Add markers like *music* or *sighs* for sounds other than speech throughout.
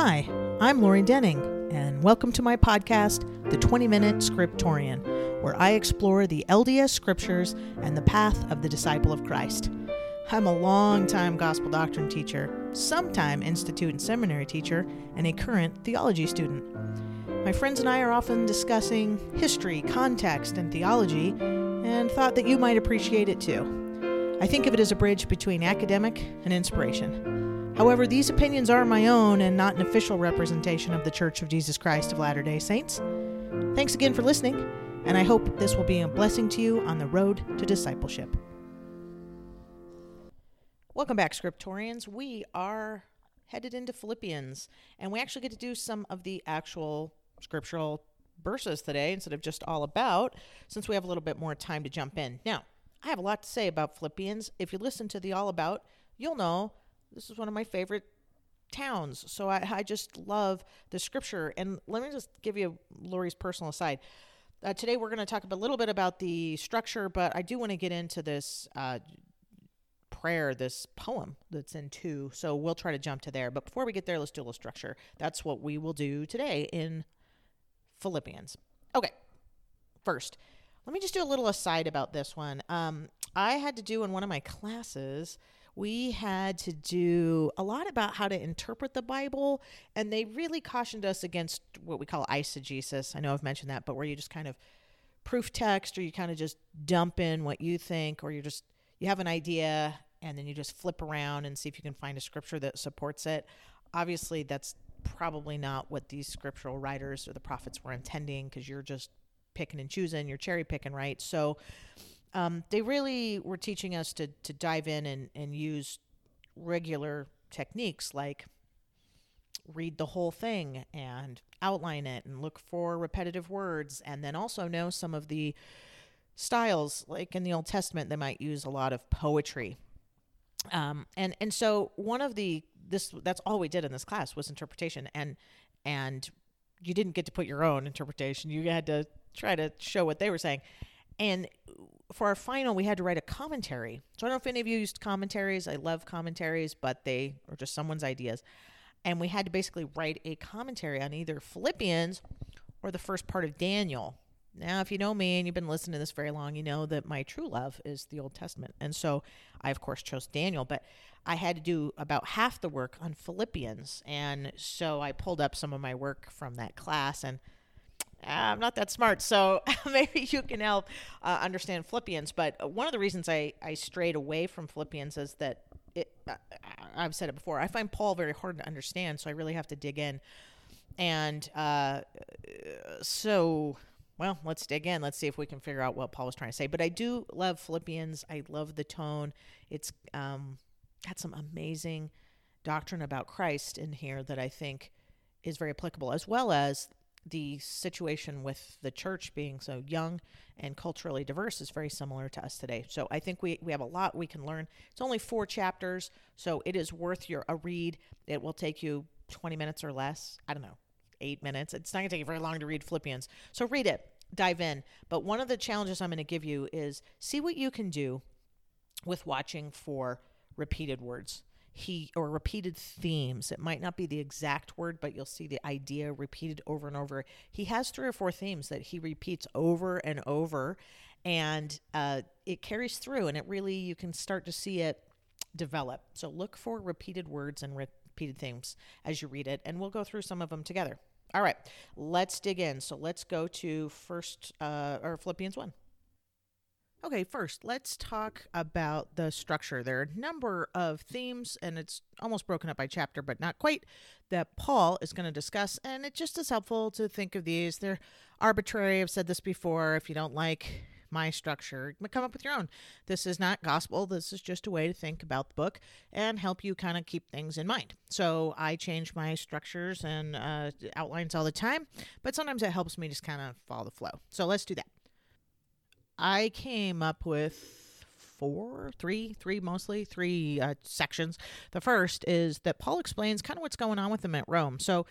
Hi, I'm Lori Denning, and welcome to my podcast, The 20 Minute Scriptorian, where I explore the LDS scriptures and the path of the disciple of Christ. I'm a long-time gospel doctrine teacher, sometime institute and seminary teacher, and a current theology student. My friends and I are often discussing history, context, and theology, and thought that you might appreciate it too. I think of it as a bridge between academic and inspiration. However, these opinions are my own and not an official representation of the Church of Jesus Christ of Latter day Saints. Thanks again for listening, and I hope this will be a blessing to you on the road to discipleship. Welcome back, Scriptorians. We are headed into Philippians, and we actually get to do some of the actual scriptural verses today instead of just all about, since we have a little bit more time to jump in. Now, I have a lot to say about Philippians. If you listen to the all about, you'll know this is one of my favorite towns. So I, I just love the scripture. And let me just give you Lori's personal aside. Uh, today we're going to talk a little bit about the structure, but I do want to get into this uh, prayer, this poem that's in two. So we'll try to jump to there. But before we get there, let's do a little structure. That's what we will do today in Philippians. Okay, first, let me just do a little aside about this one. Um, I had to do in one of my classes, we had to do a lot about how to interpret the Bible, and they really cautioned us against what we call eisegesis. I know I've mentioned that, but where you just kind of proof text or you kind of just dump in what you think, or you just you have an idea and then you just flip around and see if you can find a scripture that supports it. Obviously, that's probably not what these scriptural writers or the prophets were intending because you're just picking and choosing, you're cherry picking, right? So um, they really were teaching us to, to dive in and, and use regular techniques like read the whole thing and outline it and look for repetitive words and then also know some of the styles like in the old testament they might use a lot of poetry. Um, and and so one of the this that's all we did in this class was interpretation and and you didn't get to put your own interpretation. You had to try to show what they were saying and uh, for our final we had to write a commentary so i don't know if any of you used commentaries i love commentaries but they are just someone's ideas and we had to basically write a commentary on either philippians or the first part of daniel now, if you know me and you've been listening to this very long, you know that my true love is the Old Testament. And so I, of course, chose Daniel, but I had to do about half the work on Philippians. And so I pulled up some of my work from that class and I'm not that smart, so *laughs* maybe you can help uh, understand Philippians. But one of the reasons I, I strayed away from Philippians is that it, uh, I've said it before, I find Paul very hard to understand, so I really have to dig in. And uh, so well, let's dig in. Let's see if we can figure out what Paul was trying to say. But I do love Philippians. I love the tone. It's um, got some amazing doctrine about Christ in here that I think is very applicable, as well as the situation with the church being so young and culturally diverse is very similar to us today. So I think we, we have a lot we can learn. It's only four chapters, so it is worth your a read. It will take you 20 minutes or less. I don't know, eight minutes. It's not going to take you very long to read Philippians. So read it, dive in. But one of the challenges I'm going to give you is see what you can do with watching for repeated words. He or repeated themes. It might not be the exact word, but you'll see the idea repeated over and over. He has three or four themes that he repeats over and over, and uh, it carries through. And it really you can start to see it develop. So look for repeated words and repeated themes as you read it, and we'll go through some of them together. All right, let's dig in. So let's go to first uh, or Philippians 1. Okay, first, let's talk about the structure. There are a number of themes, and it's almost broken up by chapter, but not quite, that Paul is going to discuss. And it just is helpful to think of these. They're arbitrary. I've said this before. If you don't like my structure. Come up with your own. This is not gospel. This is just a way to think about the book and help you kind of keep things in mind. So I change my structures and uh, outlines all the time, but sometimes it helps me just kind of follow the flow. So let's do that. I came up with four, three, three mostly, three uh, sections. The first is that Paul explains kind of what's going on with them at Rome. So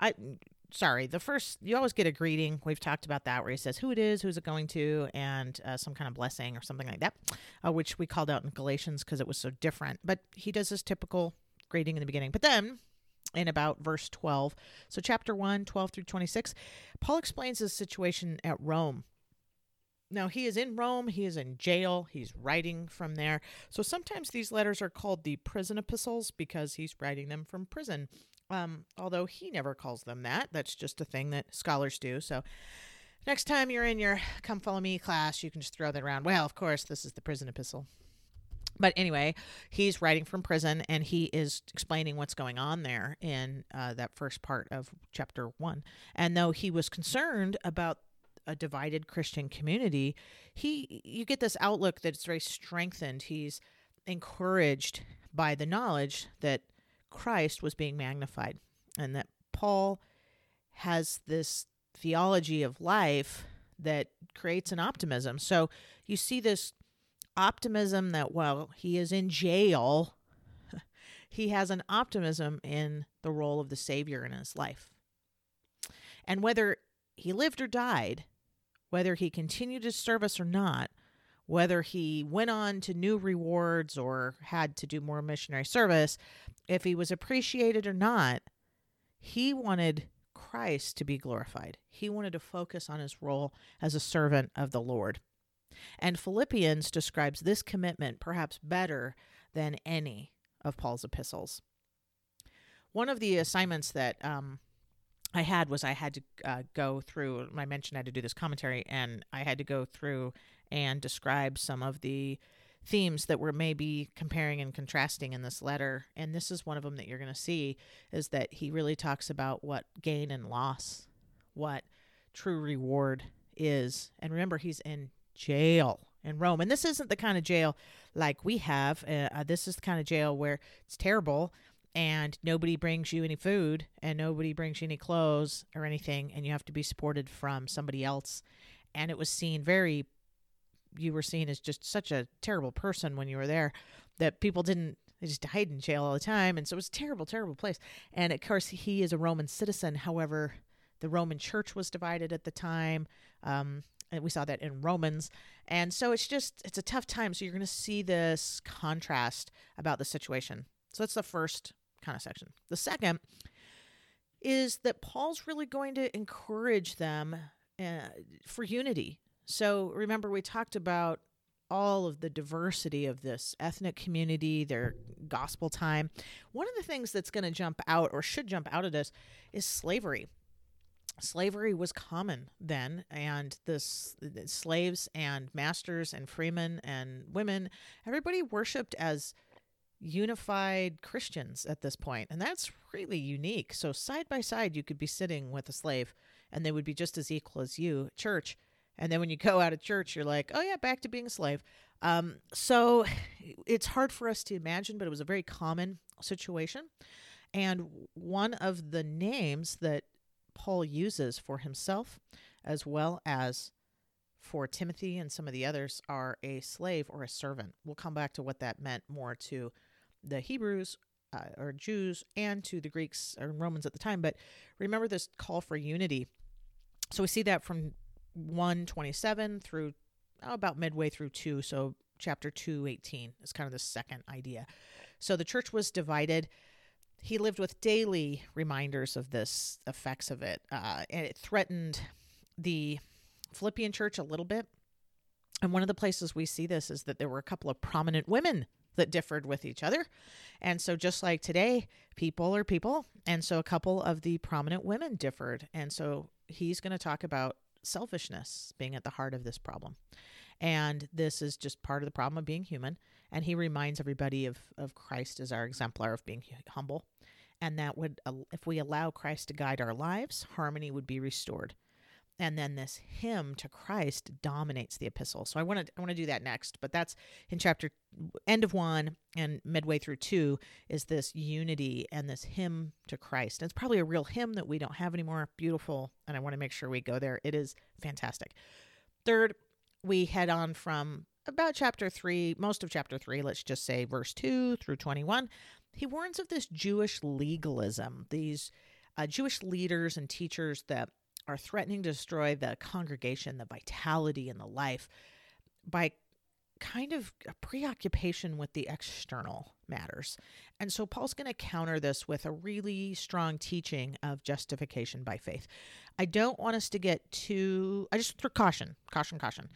I sorry, the first, you always get a greeting. We've talked about that where he says who it is, who's it going to, and uh, some kind of blessing or something like that, uh, which we called out in Galatians because it was so different. But he does his typical greeting in the beginning. But then in about verse 12. So, chapter 1, 12 through 26, Paul explains his situation at Rome. Now, he is in Rome, he is in jail, he's writing from there. So, sometimes these letters are called the prison epistles because he's writing them from prison. Um, although he never calls them that. That's just a thing that scholars do. So, next time you're in your come follow me class, you can just throw that around. Well, of course, this is the prison epistle. But anyway, he's writing from prison and he is explaining what's going on there in uh, that first part of chapter one. And though he was concerned about a divided Christian community, he you get this outlook that's very strengthened. He's encouraged by the knowledge that Christ was being magnified and that Paul has this theology of life that creates an optimism. So you see this optimism that while he is in jail, *laughs* he has an optimism in the role of the Savior in his life. And whether he lived or died, whether he continued his service or not, whether he went on to new rewards or had to do more missionary service, if he was appreciated or not, he wanted Christ to be glorified. He wanted to focus on his role as a servant of the Lord. And Philippians describes this commitment perhaps better than any of Paul's epistles. One of the assignments that um, I had was I had to uh, go through, I mentioned I had to do this commentary, and I had to go through and describe some of the themes that we're maybe comparing and contrasting in this letter. And this is one of them that you're going to see is that he really talks about what gain and loss, what true reward is. And remember, he's in jail in Rome. And this isn't the kind of jail like we have. Uh, uh, this is the kind of jail where it's terrible and nobody brings you any food and nobody brings you any clothes or anything and you have to be supported from somebody else. And it was seen very you were seen as just such a terrible person when you were there that people didn't they just died in jail all the time and so it was a terrible terrible place and of course he is a roman citizen however the roman church was divided at the time um, and we saw that in Romans. And so it's just it's a tough time. So you're going to see this contrast about the situation. So that's the first kind of section. The second is that Paul's really going to encourage them uh, for unity. So remember we talked about all of the diversity of this ethnic community, their gospel time. One of the things that's going to jump out or should jump out at us is slavery slavery was common then and the, slaves and masters and freemen and women everybody worshiped as unified christians at this point and that's really unique. So side by side you could be sitting with a slave and they would be just as equal as you church. And then when you *laughs* go out of church you're like oh yeah back to being a slave. Um, so *sighs* it's hard for us to imagine but it was a very common situation. And one of the names that Paul uses for himself as well as for Timothy and some of the others are a slave or a servant. We'll come back to what that meant more to the Hebrews uh, or Jews and to the Greeks or Romans at the time. But remember this call for unity. So we see that from 127 through oh, about midway through 2. So chapter 218 is kind of the second idea. So the church was divided he lived with daily reminders of this effects of it uh, and it threatened the philippian church a little bit and one of the places we see this is that there were a couple of prominent women that differed with each other. And so just like today people are people. And so a couple of the prominent women differed. And so he's going to talk about selfishness being at the heart of this problem. And this is just part of the problem of being human. And he reminds everybody of, of christ as our exemplar of being humble. And that would uh, if we allow christ to guide our lives harmony would be restored and then this hymn to christ dominates the epistle. So i want to i want to do that next but that's in chapter end of one and midway through two is this unity and this hymn to christ. And it's probably a real hymn that we don't have anymore. Beautiful and i want to make sure we go there. It is fantastic. Third we head on from about chapter 3, most of chapter 3, let's just say verse 2 through 21. He warns of this Jewish legalism, these uh, Jewish leaders and teachers that are threatening to destroy the congregation, the vitality, and the life by kind of a preoccupation with the external matters. And so Paul's going to counter this with a really strong teaching of justification by faith. I don't want us to get too, I just, caution, caution, caution.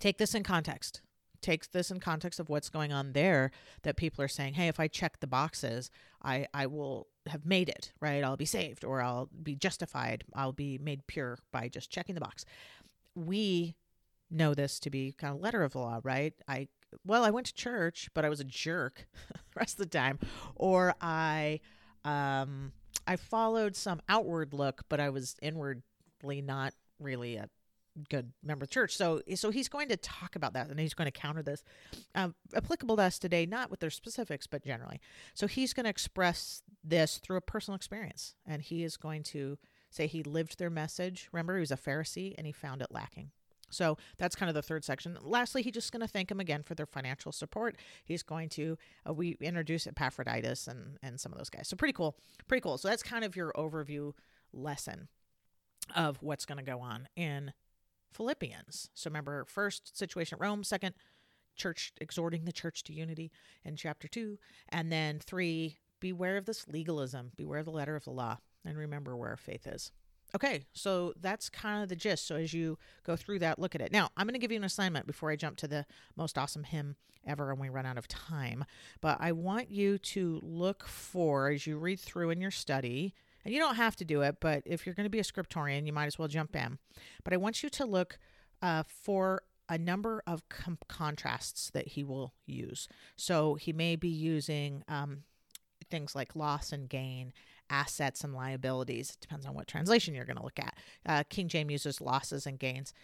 Take this in context. Take this in context of what's going on there that people are saying, hey, if I check the boxes, I, I will have made it, right? I'll be saved or I'll be justified. I'll be made pure by just checking the box. We know this to be kind of letter of the law, right? I well, I went to church, but I was a jerk the *laughs* rest of the time, or I um I followed some outward look, but I was inwardly not really a good member of church. So so he's going to talk about that and he's going to counter this. Um, applicable to us today, not with their specifics, but generally. So he's going to express this through a personal experience, and he is going to say he lived their message. Remember, he was a Pharisee and he found it lacking. So that's kind of the third section. Lastly, he's just going to thank him again for their financial support. He's going to uh, we introduce Epaphroditus and and some of those guys. So pretty cool, pretty cool. So that's kind of your overview lesson of what's going to go on in Philippians. So remember, first situation at Rome, second church exhorting the church to unity in chapter two, and then three beware of this legalism, beware of the letter of the law, and remember where faith is. Okay, so that's kind of the gist. So as you go through that, look at it. Now, I'm going to give you an assignment before I jump to the most awesome hymn ever and we run out of time. But I want you to look for, as you read through in your study, and you don't have to do it, but if you're going to be a scriptorian, you might as well jump in. But I want you to look uh, for a number of com- contrasts that he will use. So he may be using um, things like loss and gain assets and liabilities. It depends on what translation you're going to look at. Uh, King James uses losses and gains.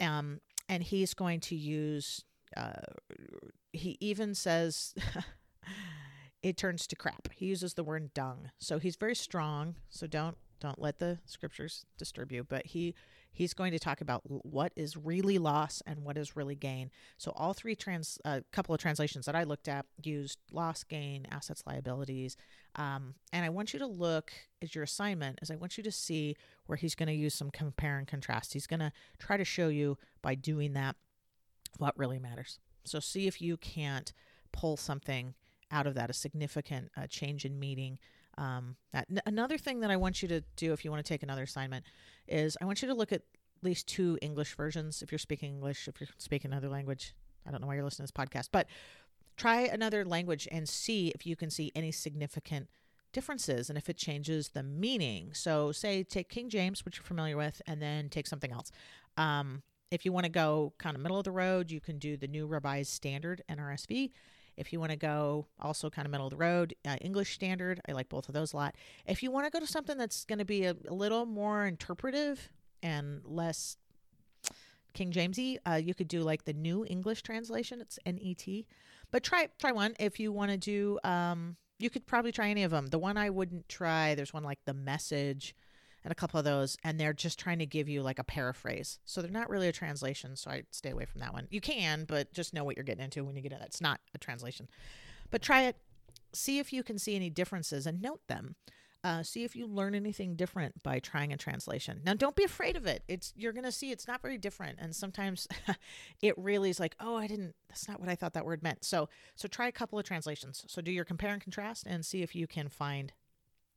Um, and he's going to use, uh, he even says, *laughs* it turns to crap. He uses the word dung. So he's very strong. So don't don't let the scriptures disturb you but he he's going to talk about what is really loss and what is really gain so all three trans a uh, couple of translations that i looked at used loss gain assets liabilities um, and i want you to look as your assignment is i want you to see where he's going to use some compare and contrast he's going to try to show you by doing that what really matters so see if you can't pull something out of that a significant uh, change in meaning um, that, another thing that I want you to do if you want to take another assignment is I want you to look at at least two English versions if you're speaking English, if you're speaking another language. I don't know why you're listening to this podcast, but try another language and see if you can see any significant differences and if it changes the meaning. So, say take King James, which you're familiar with, and then take something else. Um, if you want to go kind of middle of the road, you can do the New Revised Standard NRSV. If you want to go also kind of middle of the road, uh, English Standard, I like both of those a lot. If you want to go to something that's going to be a, a, little more interpretive and less King Jamesy, uh, you could do like the New English Translation. It's NET, but try try one if you want to do. Um, you could probably try any of them. The one I wouldn't try. There's one like the Message and a couple of those, and they're just trying to give you like a paraphrase. So they're not really a translation. So I stay away from that one. You can, but just know what you're getting into when you get it. It's not a translation. But try it. See if you can see any differences and note them. Uh, see if you learn anything different by trying a translation. Now, don't be afraid of it. It's you're gonna see it's not very different, and sometimes *laughs* it really is like, oh, I didn't. That's not what I thought that word meant. So, so try a couple of translations. So do your compare and contrast, and see if you can find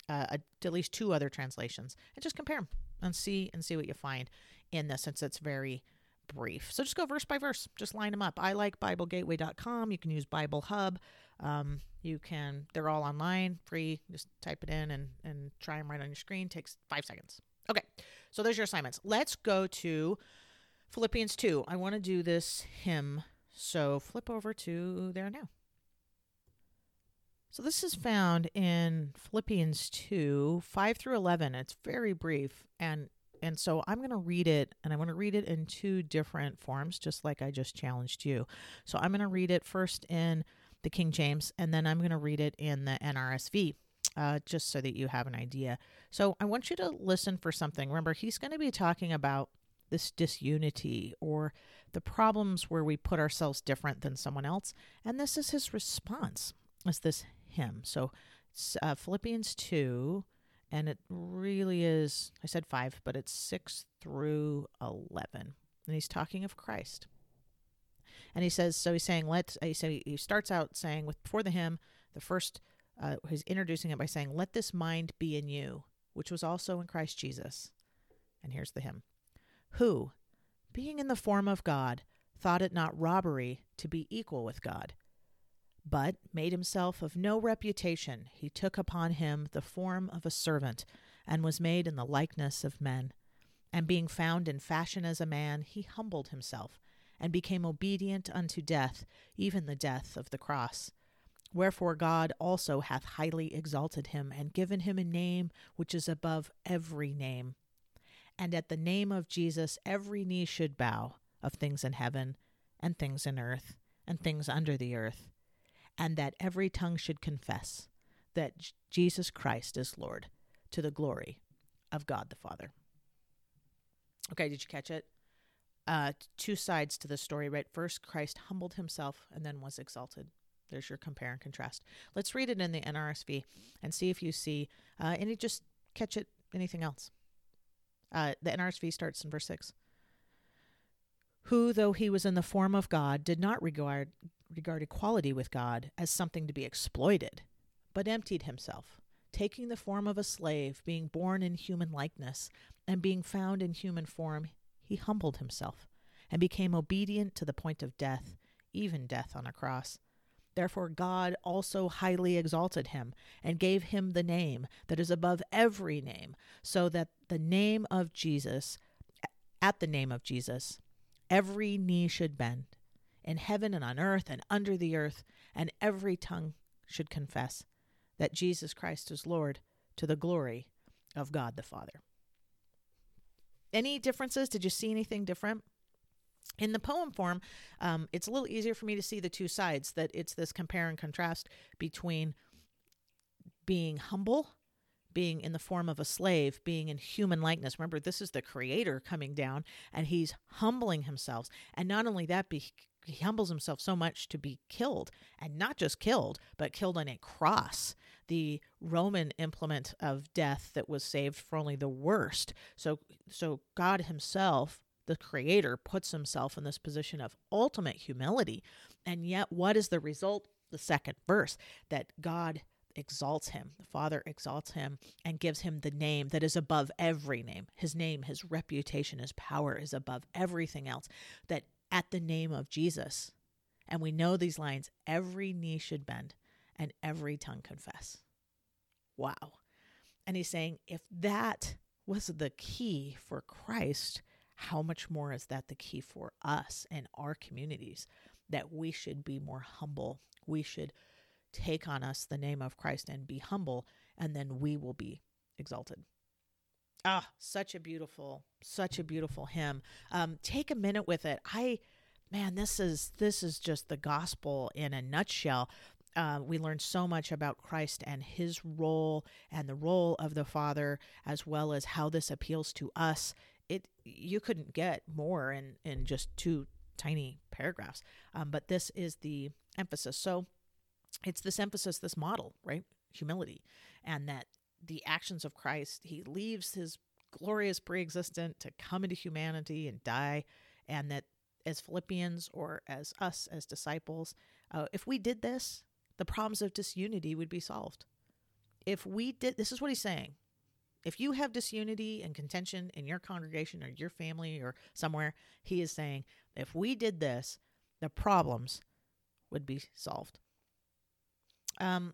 uh, at least two other translations and just compare them and see and see what you find in this since it's very brief. So just go verse by verse, just line them up. I like BibleGateway.com. You can use Bible Hub. Um, you can, they're all online, free. Just type it in and, and try them right on your screen. Takes five seconds. Okay, so there's your assignments. Let's go to Philippians 2. I want to do this hymn. So flip over to there now. So this is found in Philippians 2, 5 through 11. It's very brief and and so I'm going to read it and I want to read it in two different forms just like I just challenged you. So I'm going to read it first in the King James and then I'm going to read it in the NRSV. Uh, just so that you have an idea. So I want you to listen for something. Remember, he's going to be talking about this disunity or the problems where we put ourselves different than someone else. And this is his response. Is this hymn. So uh, Philippians 2, and it really is, I said 5, but it's 6 through 11. And he's talking of Christ. And he says, so he's saying, let's, he, so he starts out saying, with before the hymn, the first, uh, he's introducing it by saying, let this mind be in you, which was also in Christ Jesus. And here's the hymn Who, being in the form of God, thought it not robbery to be equal with God, but made himself of no reputation. He took upon him the form of a servant, and was made in the likeness of men. And being found in fashion as a man, he humbled himself, and became obedient unto death, even the death of the cross. Wherefore God also hath highly exalted him, and given him a name which is above every name. And at the name of Jesus every knee should bow, of things in heaven, and things in earth, and things under the earth, and that every tongue should confess that Jesus Christ is Lord, to the glory of God the Father. Okay, did you catch it? Uh, two sides to the story, right? First, Christ humbled himself and then was exalted. There's your compare and contrast. Let's read it in the NRSV and see if you see uh, any, just catch it, anything else. Uh, the NRSV starts in verse 6. Who, though he was in the form of God, did not regard, regard equality with God as something to be exploited, but emptied himself, taking the form of a slave, being born in human likeness, and being found in human form, he humbled himself, and became obedient to the point of death, even death on a cross. Therefore, God also highly exalted him and gave him the name that is above every name, so that the name of Jesus, at the name of Jesus, every knee should bend, in heaven and on earth and under the earth, and every tongue should confess that Jesus Christ is Lord to the glory of God the Father. Any differences? Did you see anything different? In the poem form, um, it's a little easier for me to see the two sides that it's this compare and contrast between being humble, being in the form of a slave, being in human likeness. Remember, this is the creator coming down and he's humbling himself. And not only that, be, he humbles himself so much to be killed and not just killed, but killed on a cross, the Roman implement of death that was saved for only the worst. So, so God himself the creator puts himself in this position of ultimate humility. And yet, what is the result? The second verse that God exalts him. The Father exalts him and gives him the name that is above every name. His name, his reputation, his power is above everything else. That at the name of Jesus, and we know these lines, every knee should bend and every tongue confess. Wow. And he's saying, if that was the key for Christ, how much more is that the key for us and our communities that we should be more humble? We should take on us the name of Christ and be humble, and then we will be exalted. Ah, such a beautiful, such a beautiful hymn. Um, take a minute with it. I, man, this is this is just the gospel in a nutshell. Uh, we learn so much about Christ and his role and the role of the Father, as well as how this appeals to us it you couldn't get more in in just two tiny paragraphs. Um, but this is the emphasis. So it's this emphasis, this model, right? Humility, and that the actions of Christ, he leaves his glorious pre-existent to come into humanity and die, and that as Philippians or as us as disciples, uh, if we did this, the problems of disunity would be solved. If we did, this is what he's saying. If you have disunity and contention in your congregation or your family or somewhere, he is saying, if we did this, the problems would be solved. Um,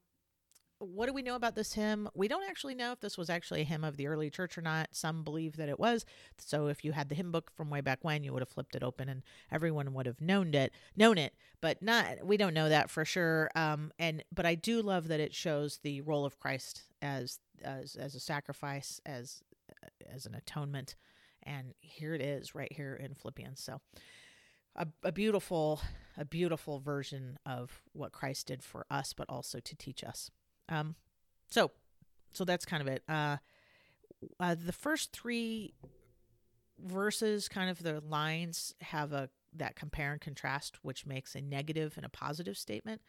what do we know about this hymn? We don't actually know if this was actually a hymn of the early church or not. Some believe that it was. So if you had the hymn book from way back when, you would have flipped it open and everyone would have known it, known it. But not, we don't know that for sure. Um, and but I do love that it shows the role of Christ as as as a sacrifice, as as an atonement. And here it is, right here in Philippians. So a, a beautiful, a beautiful version of what Christ did for us, but also to teach us. Um, so, so that's kind of it. Uh, uh, the first three verses, kind of the lines, have a that compare and contrast, which makes a negative and a positive statement.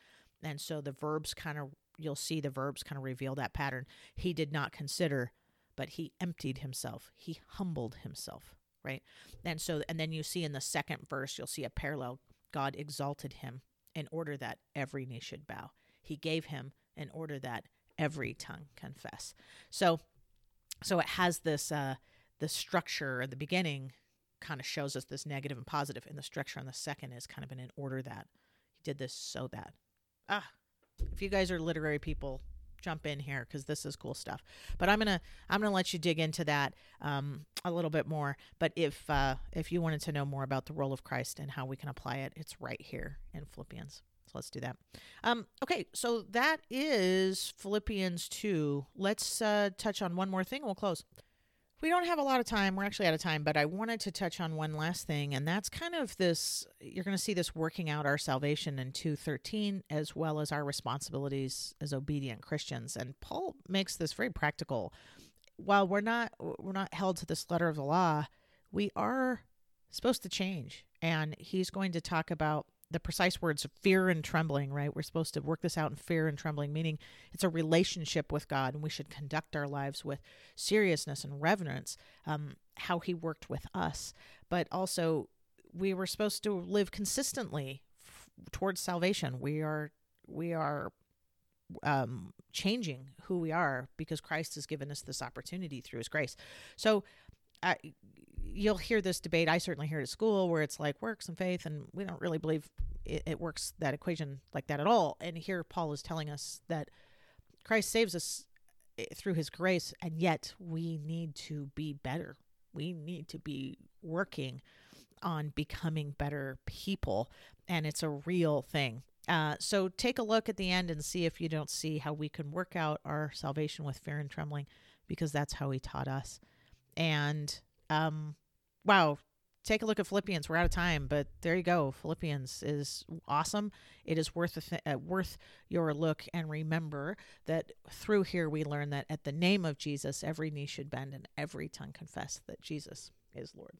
And so the verbs kind of, you'll see the verbs kind of reveal that pattern. He did not consider, but he emptied himself. He humbled himself, right? And so, and then you see in the second verse, you'll see a parallel God exalted him in order that every knee should bow. He gave him in order that every tongue confess. So, so it has this uh, the structure at the beginning kind of shows us this negative and positive, and the structure on the second is kind of in an order that he did this so that ah, if you guys are literary people, jump in here because this is cool stuff. But I'm gonna I'm gonna let you dig into that um, a little bit more. But if uh, if you wanted to know more about the role of Christ and how we can apply it, it's right here in Philippians. So let's do that. Um, okay, so that is Philippians 2. Let's uh, touch on one more thing and we'll close. We don't have a lot of time. We're actually out of time, but I wanted to touch on one last thing, and that's kind of this you're going to see this working out our salvation in 213 as well as our responsibilities as obedient Christians. And Paul makes this very practical. While we're not we're not held to this letter of the law, we are supposed to change. And he's going to talk about the precise words fear and trembling, right? We're supposed to work this out in fear and trembling, meaning it's a relationship with God, and we should conduct our lives with seriousness and reverence, um, how He worked with us. But also, we were supposed to live consistently f- towards salvation. We are, we are um, changing who we are because Christ has given us this opportunity through His grace. So, uh, you'll hear this debate. I certainly hear it at school where it's like works and faith, and we don't really believe it, it works that equation like that at all. And here Paul is telling us that Christ saves us eh, through his grace, and yet we need to be better. We need to be working on becoming better people, and it's a real thing. Uh, so take a look at the end and see if you don't see how we can work out our salvation with fear and trembling, because that's how he taught us. And um, wow, take a look at Philippians. We're out of time, but there you go. Philippians is awesome. It is worth th- uh, worth your look. And remember that through here we learn that at the name of Jesus, every knee should bend and every tongue confess that Jesus is Lord.